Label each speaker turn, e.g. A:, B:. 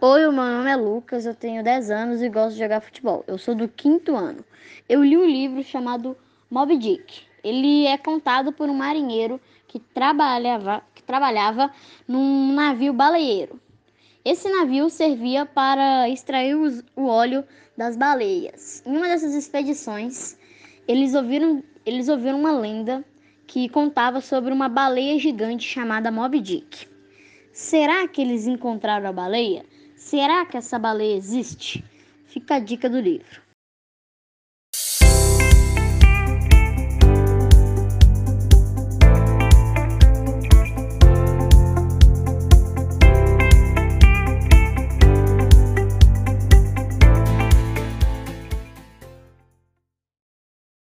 A: Oi, meu nome é Lucas, eu tenho 10 anos e gosto de jogar futebol. Eu sou do quinto ano. Eu li um livro chamado Moby Dick. Ele é contado por um marinheiro que trabalhava, que trabalhava num navio baleeiro. Esse navio servia para extrair os, o óleo das baleias. Em uma dessas expedições, eles ouviram, eles ouviram uma lenda que contava sobre uma baleia gigante chamada Moby Dick. Será que eles encontraram a baleia? Será que essa baleia existe? Fica a dica do livro.